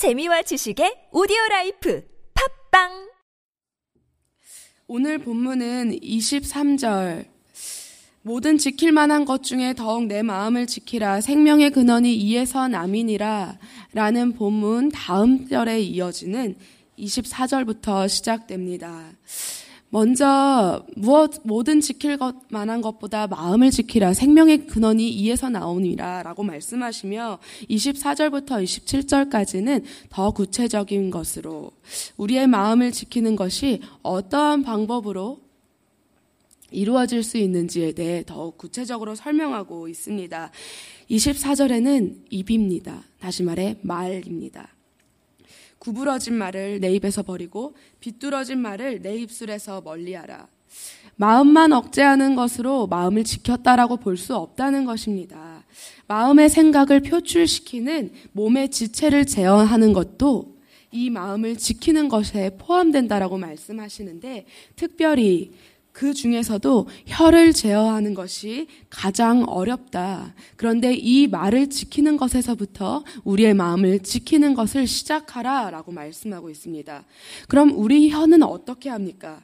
재미와 지식의 오디오 라이프 팟빵! 오늘 본문은 23절. 모든 지킬 만한 것 중에 더욱 네 마음을 지키라. 생명의 근원이 이에서 남이니라. 라는 본문 다음 절에 이어지는 24절부터 시작됩니다. 먼저 무엇 모든 지킬 것 만한 것보다 마음을 지키라 생명의 근원이 이에서 나오니라라고 말씀하시며 24절부터 27절까지는 더 구체적인 것으로 우리의 마음을 지키는 것이 어떠한 방법으로 이루어질 수 있는지에 대해 더욱 구체적으로 설명하고 있습니다. 24절에는 입입니다. 다시 말해 말입니다. 구부러진 말을 내 입에서 버리고 비뚤어진 말을 내 입술에서 멀리하라. 마음만 억제하는 것으로 마음을 지켰다라고 볼 수 없다는 것입니다. 마음의 생각을 표출시키는 몸의 지체를 제어하는 것도 이 마음을 지키는 것에 포함된다라고 말씀하시는데 특별히 그 중에서도 혀를 제어하는 것이 가장 어렵다. 그런데 이 말을 지키는 것에서부터 우리의 마음을 지키는 것을 시작하라 라고 말씀하고 있습니다. 그럼 우리 혀는 어떻게 합니까?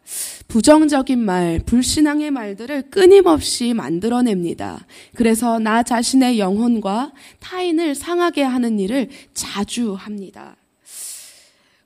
부정적인 말, 불신앙의 말들을 끊임없이 만들어냅니다. 그래서 나 자신의 영혼과 타인을 상하게 하는 일을 자주 합니다.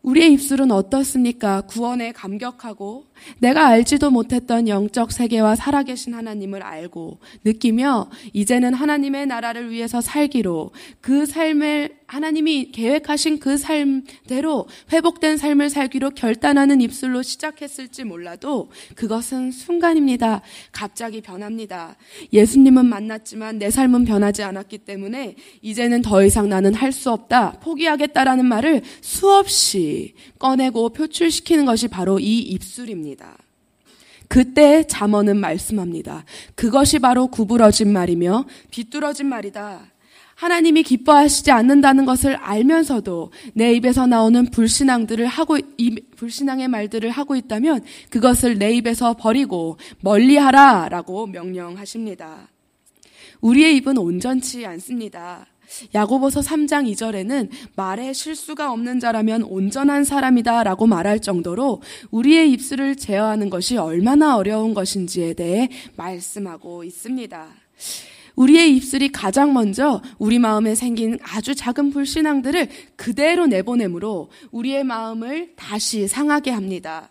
우리의 입술은 어떻습니까? 구원에 감격하고 내가 알지도 못했던 영적 세계와 살아계신 하나님을 알고 느끼며 이제는 하나님의 나라를 위해서 살기로 그 삶을 하나님이 계획하신 그 삶대로 회복된 삶을 살기로 결단하는 입술로 시작했을지 몰라도 그것은 순간입니다. 갑자기 변합니다. 예수님은 만났지만 내 삶은 변하지 않았기 때문에 이제는 더 이상 나는 할 수 없다. 포기하겠다라는 말을 수없이 꺼내고 표출시키는 것이 바로 이 입술입니다. 그때 잠언은 말씀합니다. 그것이 바로 구부러진 말이며 비뚤어진 말이다. 하나님이 기뻐하시지 않는다는 것을 알면서도 내 입에서 나오는 불신앙들을 하고 이 불신앙의 말들을 하고 있다면 그것을 내 입에서 버리고 멀리하라라고 명령하십니다. 우리의 입은 온전치 않습니다. 야고보서 3장 2절에는 말에 실수가 없는 자라면 온전한 사람이다라고 말할 정도로 우리의 입술을 제어하는 것이 얼마나 어려운 것인지에 대해 말씀하고 있습니다. 우리의 입술이 가장 먼저 우리 마음에 생긴 아주 작은 불신앙들을 그대로 내보내므로 우리의 마음을 다시 상하게 합니다.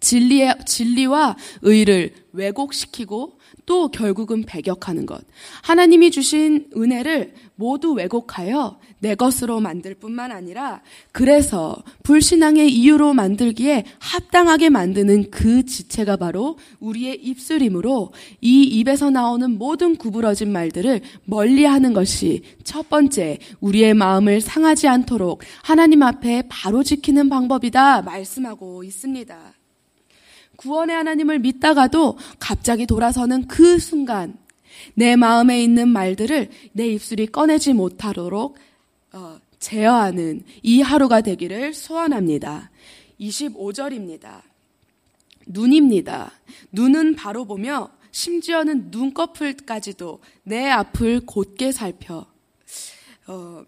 진리의, 진리와 의를 왜곡시키고 또 결국은 배격하는 것. 하나님이 주신 은혜를 모두 왜곡하여 내 것으로 만들 뿐만 아니라 그래서 불신앙의 이유로 만들기에 합당하게 만드는 그 지체가 바로 우리의 입술이므로 이 입에서 나오는 모든 구부러진 말들을 멀리 하는 것이 첫 번째 우리의 마음을 상하지 않도록 하나님 앞에 바로 지키는 방법이다 말씀하고 있습니다. 구원의 하나님을 믿다가도 갑자기 돌아서는 그 순간 내 마음에 있는 말들을 내 입술이 꺼내지 못하도록 어, 제어하는 이 하루가 되기를 소원합니다. 25절입니다. 눈입니다. 눈은 바로 보며 심지어는 눈꺼풀까지도 내 앞을 곧게 살펴 어,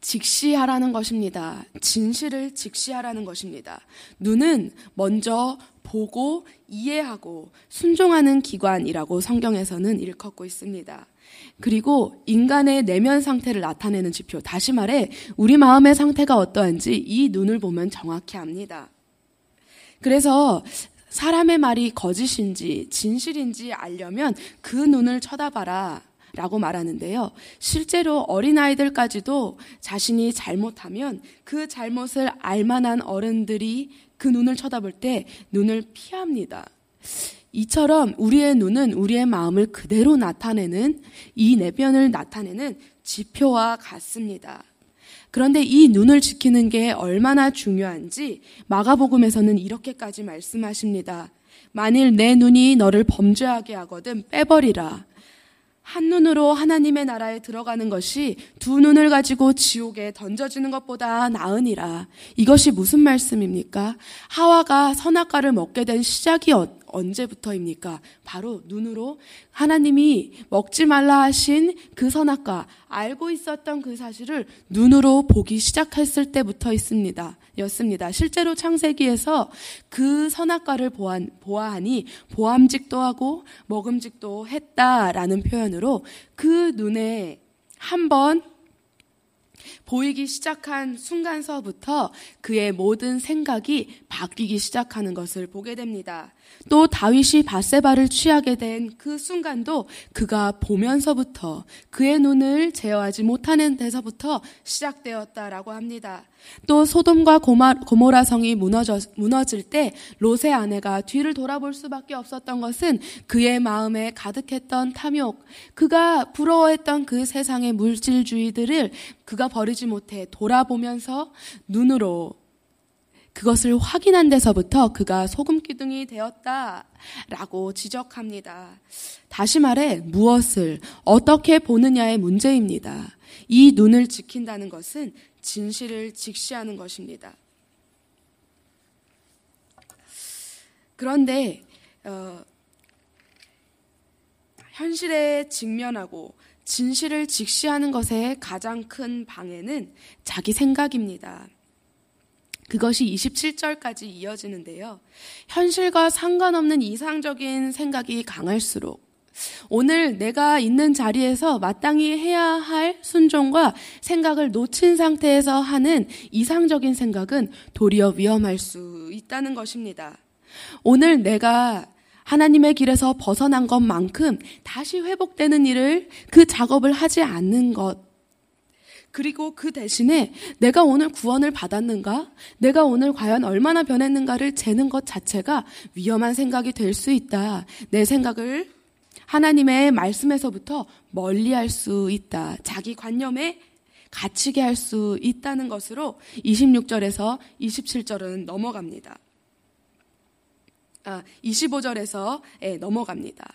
직시하라는 것입니다. 진실을 직시하라는 것입니다. 눈은 먼저 보고 이해하고 순종하는 기관이라고 성경에서는 일컫고 있습니다. 그리고 인간의 내면 상태를 나타내는 지표. 다시 말해, 우리 마음의 상태가 어떠한지 이 눈을 보면 정확히 압니다. 그래서 사람의 말이 거짓인지 진실인지 알려면 그 눈을 쳐다봐라. 라고 말하는데요. 실제로 어린아이들까지도 자신이 잘못하면 그 잘못을 알만한 어른들이 그 눈을 쳐다볼 때 눈을 피합니다. 이처럼 우리의 눈은 우리의 마음을 그대로 나타내는 이 내면을 나타내는 지표와 같습니다. 그런데 이 눈을 지키는 게 얼마나 중요한지 마가복음에서는 이렇게까지 말씀하십니다. 만일 내 눈이 너를 범죄하게 하거든 빼버리라. 한눈으로 하나님의 나라에 들어가는 것이 두 눈을 가지고 지옥에 던져지는 것보다 나으니라. 이것이 무슨 말씀입니까? 하와가 선악과를 먹게 된 시작이 어, 언제부터입니까? 바로 눈으로 하나님이 먹지 말라 하신 그 선악과 알고 있었던 그 사실을 눈으로 보기 시작했을 때부터 있습니다. 였습니다. 실제로 창세기에서 그 선악과를 보안, 보아하니 보암직도 하고 먹음직도 했다라는 표현으로 그 눈에 한번 보이기 시작한 순간서부터 그의 모든 생각이 바뀌기 시작하는 것을 보게 됩니다. 또 다윗이 바세바를 취하게 된 그 순간도 그가 보면서부터 그의 눈을 제어하지 못하는 데서부터 시작되었다라고 합니다. 또 소돔과 고모라 성이 무너져, 무너질 때 롯의 아내가 뒤를 돌아볼 수밖에 없었던 것은 그의 마음에 가득했던 탐욕, 그가 부러워했던 그 세상의 물질주의들을 그가 버리지 못해 돌아보면서 눈으로 그것을 확인한 데서부터 그가 소금 기둥이 되었다라고 지적합니다. 다시 말해 무엇을 어떻게 보느냐의 문제입니다. 이 눈을 지킨다는 것은 진실을 직시하는 것입니다. 그런데 어, 현실에 직면하고 진실을 직시하는 것의 가장 큰 방해는 자기 생각입니다. 그것이 27절까지 이어지는데요. 현실과 상관없는 이상적인 생각이 강할수록 오늘 내가 있는 자리에서 마땅히 해야 할 순종과 생각을 놓친 상태에서 하는 이상적인 생각은 도리어 위험할 수 있다는 것입니다. 오늘 내가 하나님의 길에서 벗어난 것만큼 다시 회복되는 일을 그 작업을 하지 않는 것 그리고 그 대신에 내가 오늘 구원을 받았는가? 내가 오늘 과연 얼마나 변했는가를 재는 것 자체가 위험한 생각이 될 수 있다. 내 생각을 하나님의 말씀에서부터 멀리 할 수 있다. 자기 관념에 갇히게 할 수 있다는 것으로 26절에서 27절은 넘어갑니다. 아, 25절에서 예, 넘어갑니다.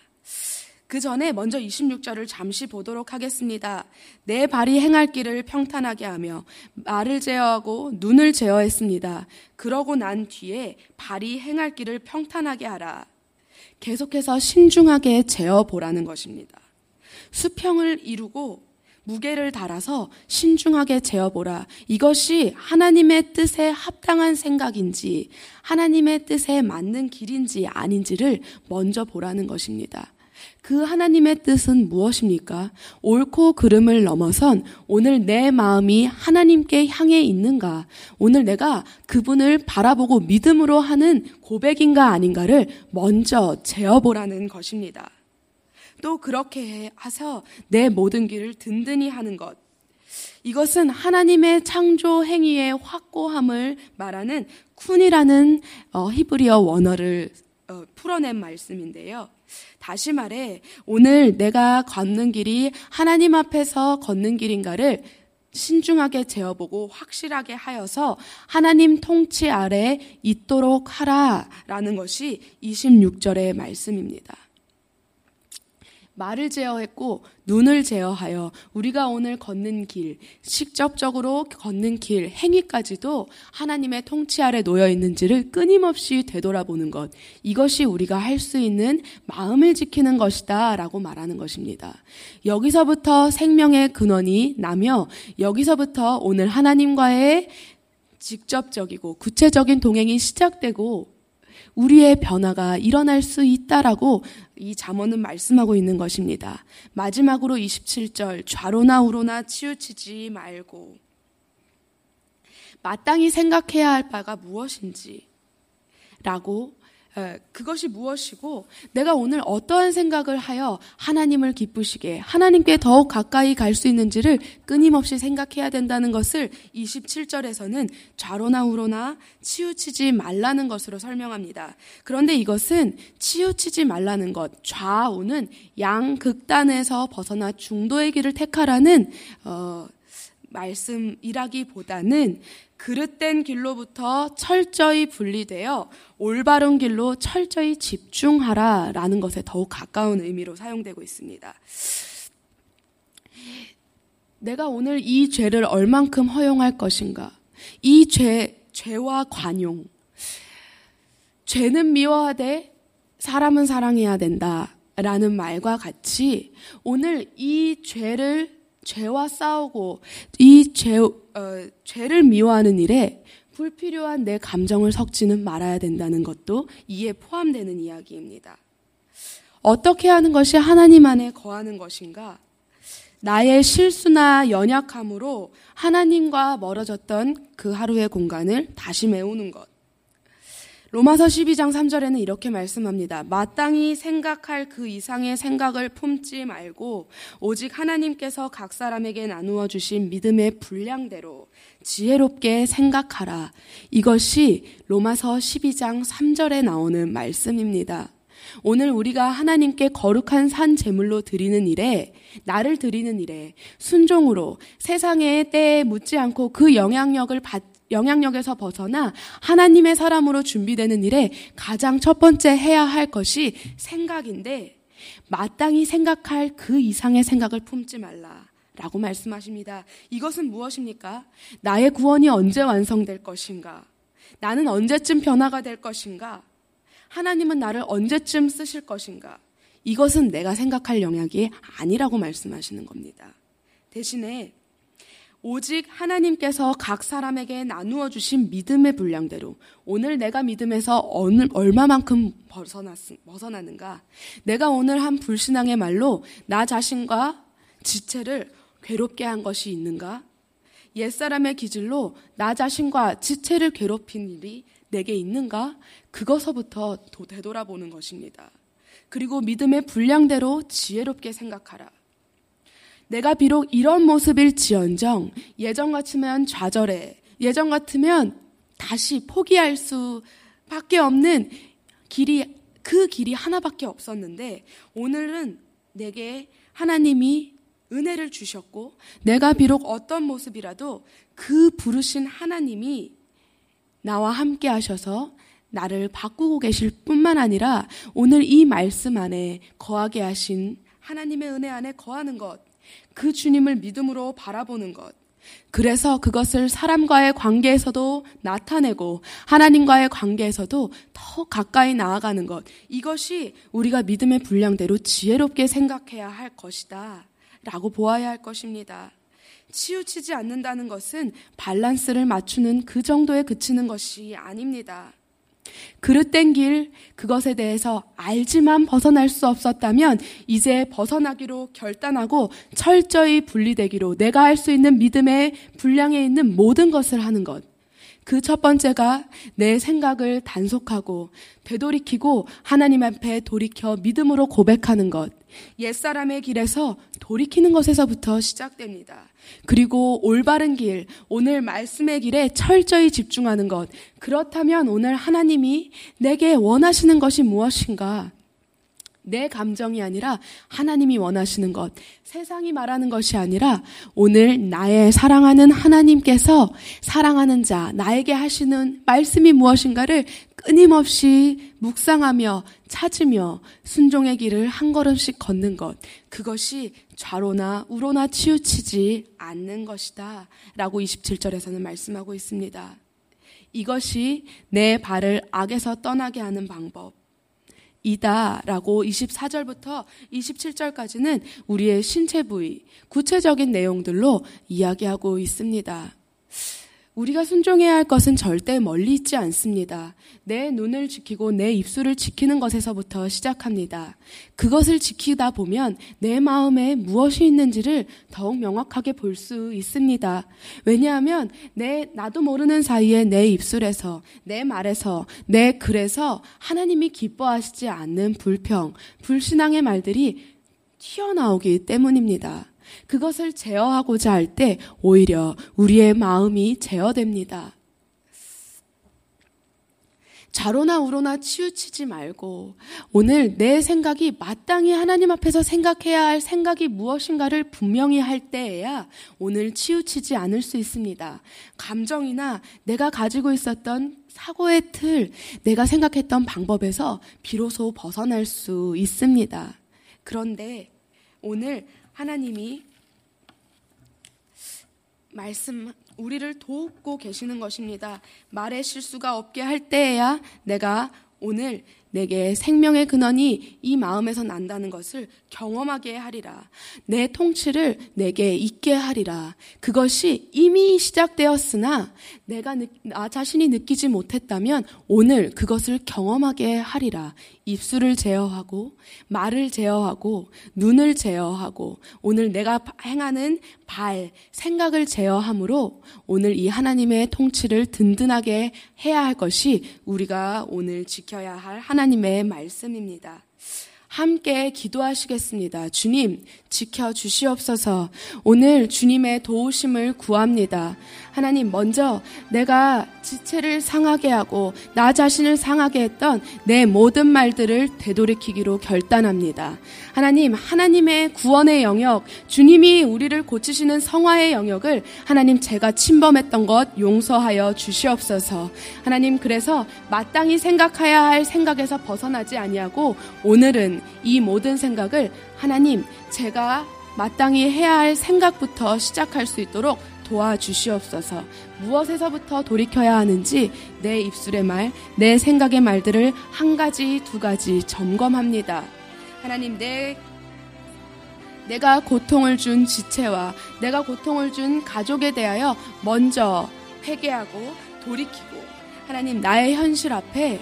그 전에 먼저 26절을 잠시 보도록 하겠습니다. 내 발이 행할 길을 평탄하게 하며 말을 제어하고 눈을 제어했습니다. 그러고 난 뒤에 발이 행할 길을 평탄하게 하라. 계속해서 신중하게 재어 보라는 것입니다. 수평을 이루고 무게를 달아서 신중하게 재어보라. 이것이 하나님의 뜻에 합당한 생각인지, 하나님의 뜻에 맞는 길인지 아닌지를 먼저 보라는 것입니다. 그 하나님의 뜻은 무엇입니까? 옳고 그름을 넘어선 오늘 내 마음이 하나님께 향해 있는가? 오늘 내가 그분을 바라보고 믿음으로 하는 고백인가 아닌가를 먼저 재어보라는 것입니다. 또 그렇게 해서 내 모든 길을 든든히 하는 것. 이것은 하나님의 창조 행위의 확고함을 말하는 쿤이라는 어, 히브리어 원어를 어, 풀어낸 말씀인데요. 다시 말해, 오늘 내가 걷는 길이 하나님 앞에서 걷는 길인가를 신중하게 재어보고 확실하게 하여서 하나님 통치 아래 있도록 하라 라는 것이 26절의 말씀입니다. 말을 제어했고 눈을 제어하여 우리가 오늘 걷는 길, 직접적으로 걷는 길, 행위까지도 하나님의 통치 아래 놓여 있는지를 끊임없이 되돌아보는 것. 이것이 우리가 할 수 있는 마음을 지키는 것이다 라고 말하는 것입니다. 여기서부터 생명의 근원이 나며 여기서부터 오늘 하나님과의 직접적이고 구체적인 동행이 시작되고 우리의 변화가 일어날 수 있다라고 이 잠언은 말씀하고 있는 것입니다. 마지막으로 27절 좌로나 우로나 치우치지 말고 마땅히 생각해야 할 바가 무엇인지 라고 그것이 무엇이고 내가 오늘 어떠한 생각을 하여 하나님을 기쁘시게 하나님께 더욱 가까이 갈 수 있는지를 끊임없이 생각해야 된다는 것을 27절에서는 좌로나 우로나 치우치지 말라는 것으로 설명합니다. 그런데 이것은 치우치지 말라는 것, 좌우는 양 극단에서 벗어나 중도의 길을 택하라는 어, 말씀이라기보다는 그릇된 길로부터 철저히 분리되어 올바른 길로 철저히 집중하라 라는 것에 더욱 가까운 의미로 사용되고 있습니다. 내가 오늘 이 죄를 얼만큼 허용할 것인가? 이 죄, 죄와 관용. 죄는 미워하되 사람은 사랑해야 된다. 라는 말과 같이 오늘 이 죄를 죄와 싸우고 이 죄, 어, 죄를 미워하는 일에 불필요한 내 감정을 섞지는 말아야 된다는 것도 이에 포함되는 이야기입니다. 어떻게 하는 것이 하나님 안에 거하는 것인가? 나의 실수나 연약함으로 하나님과 멀어졌던 그 하루의 공간을 다시 메우는 것. 로마서 12장 3절에는 이렇게 말씀합니다. 마땅히 생각할 그 이상의 생각을 품지 말고 오직 하나님께서 각 사람에게 나누어 주신 믿음의 분량대로 지혜롭게 생각하라. 이것이 로마서 12장 3절에 나오는 말씀입니다. 오늘 우리가 하나님께 거룩한 산 제물로 드리는 일에 나를 드리는 일에 순종으로 세상의 때에 묻지 않고 그 영향력을 받 영향력에서 벗어나 하나님의 사람으로 준비되는 일에 가장 첫 번째 해야 할 것이 생각인데 마땅히 생각할 그 이상의 생각을 품지 말라. 라고 말씀하십니다. 이것은 무엇입니까? 나의 구원이 언제 완성될 것인가? 나는 언제쯤 변화가 될 것인가? 하나님은 나를 언제쯤 쓰실 것인가? 이것은 내가 생각할 영역이 아니라고 말씀하시는 겁니다. 대신에 오직 하나님께서 각 사람에게 나누어 주신 믿음의 분량대로 오늘 내가 믿음에서 어느, 얼마만큼 벗어났, 벗어나는가? 내가 오늘 한 불신앙의 말로 나 자신과 지체를 괴롭게 한 것이 있는가? 옛사람의 기질로 나 자신과 지체를 괴롭힌 일이 내게 있는가? 그것서부터 되돌아보는 것입니다. 그리고 믿음의 분량대로 지혜롭게 생각하라. 내가 비록 이런 모습일지언정 예전 같으면 좌절해. 예전 같으면 다시 포기할 수밖에 없는 길이 그 길이 하나밖에 없었는데 오늘은 내게 하나님이 은혜를 주셨고 내가 비록 어떤 모습이라도 그 부르신 하나님이 나와 함께 하셔서 나를 바꾸고 계실 뿐만 아니라 오늘 이 말씀 안에 거하게 하신 하나님의 은혜 안에 거하는 것, 그 주님을 믿음으로 바라보는 것. 그래서 그것을 사람과의 관계에서도 나타내고 하나님과의 관계에서도 더 가까이 나아가는 것. 이것이 우리가 믿음의 분량대로 지혜롭게 생각해야 할 것이다. 라고 보아야 할 것입니다. 치우치지 않는다는 것은 밸런스를 맞추는 그 정도에 그치는 것이 아닙니다. 그릇된 길, 그것에 대해서 알지만 벗어날 수 없었다면 이제 벗어나기로 결단하고 철저히 분리되기로 내가 할 수 있는 믿음의 분량에 있는 모든 것을 하는 것. 그 첫 번째가 내 생각을 단속하고 되돌이키고 하나님 앞에 돌이켜 믿음으로 고백하는 것. 옛사람의 길에서 돌이키는 것에서부터 시작됩니다. 그리고 올바른 길, 오늘 말씀의 길에 철저히 집중하는 것. 그렇다면 오늘 하나님이 내게 원하시는 것이 무엇인가? 내 감정이 아니라 하나님이 원하시는 것, 세상이 말하는 것이 아니라 오늘 나의 사랑하는 하나님께서 사랑하는 자, 나에게 하시는 말씀이 무엇인가를 끊임없이 묵상하며 찾으며 순종의 길을 한 걸음씩 걷는 것, 그것이 좌로나 우로나 치우치지 않는 것이다. 라고 27절에서는 말씀하고 있습니다. 이것이 내 발을 악에서 떠나게 하는 방법. 이다라고 24절부터 27절까지는 우리의 신체 부위, 구체적인 내용들로 이야기하고 있습니다. 우리가 순종해야 할 것은 절대 멀리 있지 않습니다. 내 눈을 지키고 내 입술을 지키는 것에서부터 시작합니다. 그것을 지키다 보면 내 마음에 무엇이 있는지를 더욱 명확하게 볼 수 있습니다. 왜냐하면 내 나도 모르는 사이에 내 입술에서 내 말에서 내 글에서 하나님이 기뻐하시지 않는 불평, 불신앙의 말들이 튀어나오기 때문입니다. 그것을 제어하고자 할 때 오히려 우리의 마음이 제어됩니다. 좌로나 우로나 치우치지 말고 오늘 내 생각이 마땅히 하나님 앞에서 생각해야 할 생각이 무엇인가를 분명히 할 때에야 오늘 치우치지 않을 수 있습니다. 감정이나 내가 가지고 있었던 사고의 틀, 내가 생각했던 방법에서 비로소 벗어날 수 있습니다. 그런데 오늘 하나님이 말씀 우리를 돕고 계시는 것입니다. 말의 실수가 없게 할 때에야 내가 오늘 내게 생명의 근원이 이 마음에서 난다는 것을 경험하게 하리라. 내 통치를 내게 있게 하리라. 그것이 이미 시작되었으나 내가 나 자신이 느끼지 못했다면 오늘 그것을 경험하게 하리라. 입술을 제어하고 말을 제어하고 눈을 제어하고 오늘 내가 행하는 발, 생각을 제어함으로 오늘 이 하나님의 통치를 든든하게 해야 할 것이 우리가 오늘 지켜야 할 하나님 의 말씀입니다. 함께 기도하시겠습니다. 주님, 지켜 주시옵소서. 오늘 주님의 도우심을 구합니다. 하나님, 먼저 내가 지체를 상하게 하고 나 자신을 상하게 했던 내 모든 말들을 되돌이키기로 결단합니다. 하나님, 하나님의 구원의 영역, 주님이 우리를 고치시는 성화의 영역을 하나님 제가 침범했던 것 용서하여 주시옵소서. 하나님, 그래서 마땅히 생각해야 할 생각에서 벗어나지 아니하고 오늘은 이 모든 생각을 하나님 제가 마땅히 해야 할 생각부터 시작할 수 있도록 도와주시옵소서. 무엇에서부터 돌이켜야 하는지 내 입술의 말, 내 생각의 말들을 한 가지, 두 가지 점검합니다. 하나님, 내 내가 고통을 준 지체와 내가 고통을 준 가족에 대하여 먼저 회개하고 돌이키고 하나님 나의 현실 앞에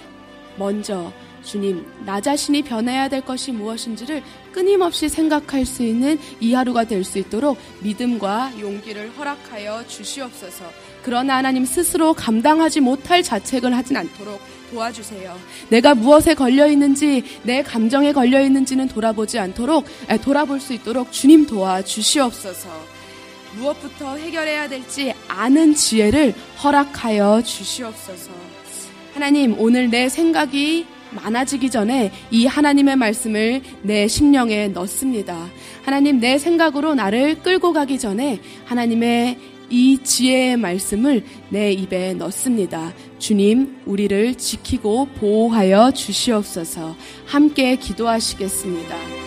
먼저 주님, 나 자신이 변해야 될 것이 무엇인지를 끊임없이 생각할 수 있는 이 하루가 될 수 있도록 믿음과 용기를 허락하여 주시옵소서. 그러나 하나님 스스로 감당하지 못할 자책을 하진 않도록 도와주세요. 내가 무엇에 걸려 있는지, 내 감정에 걸려 있는지는 돌아보지 않도록, 돌아볼 수 있도록 주님 도와 주시옵소서. 무엇부터 해결해야 될지 아는 지혜를 허락하여 주시옵소서. 하나님, 오늘 내 생각이 많아지기 전에 이 하나님의 말씀을 내 심령에 넣습니다. 하나님 내 생각으로 나를 끌고 가기 전에 하나님의 이 지혜의 말씀을 내 입에 넣습니다. 주님, 우리를 지키고 보호하여 주시옵소서 함께 기도하시겠습니다.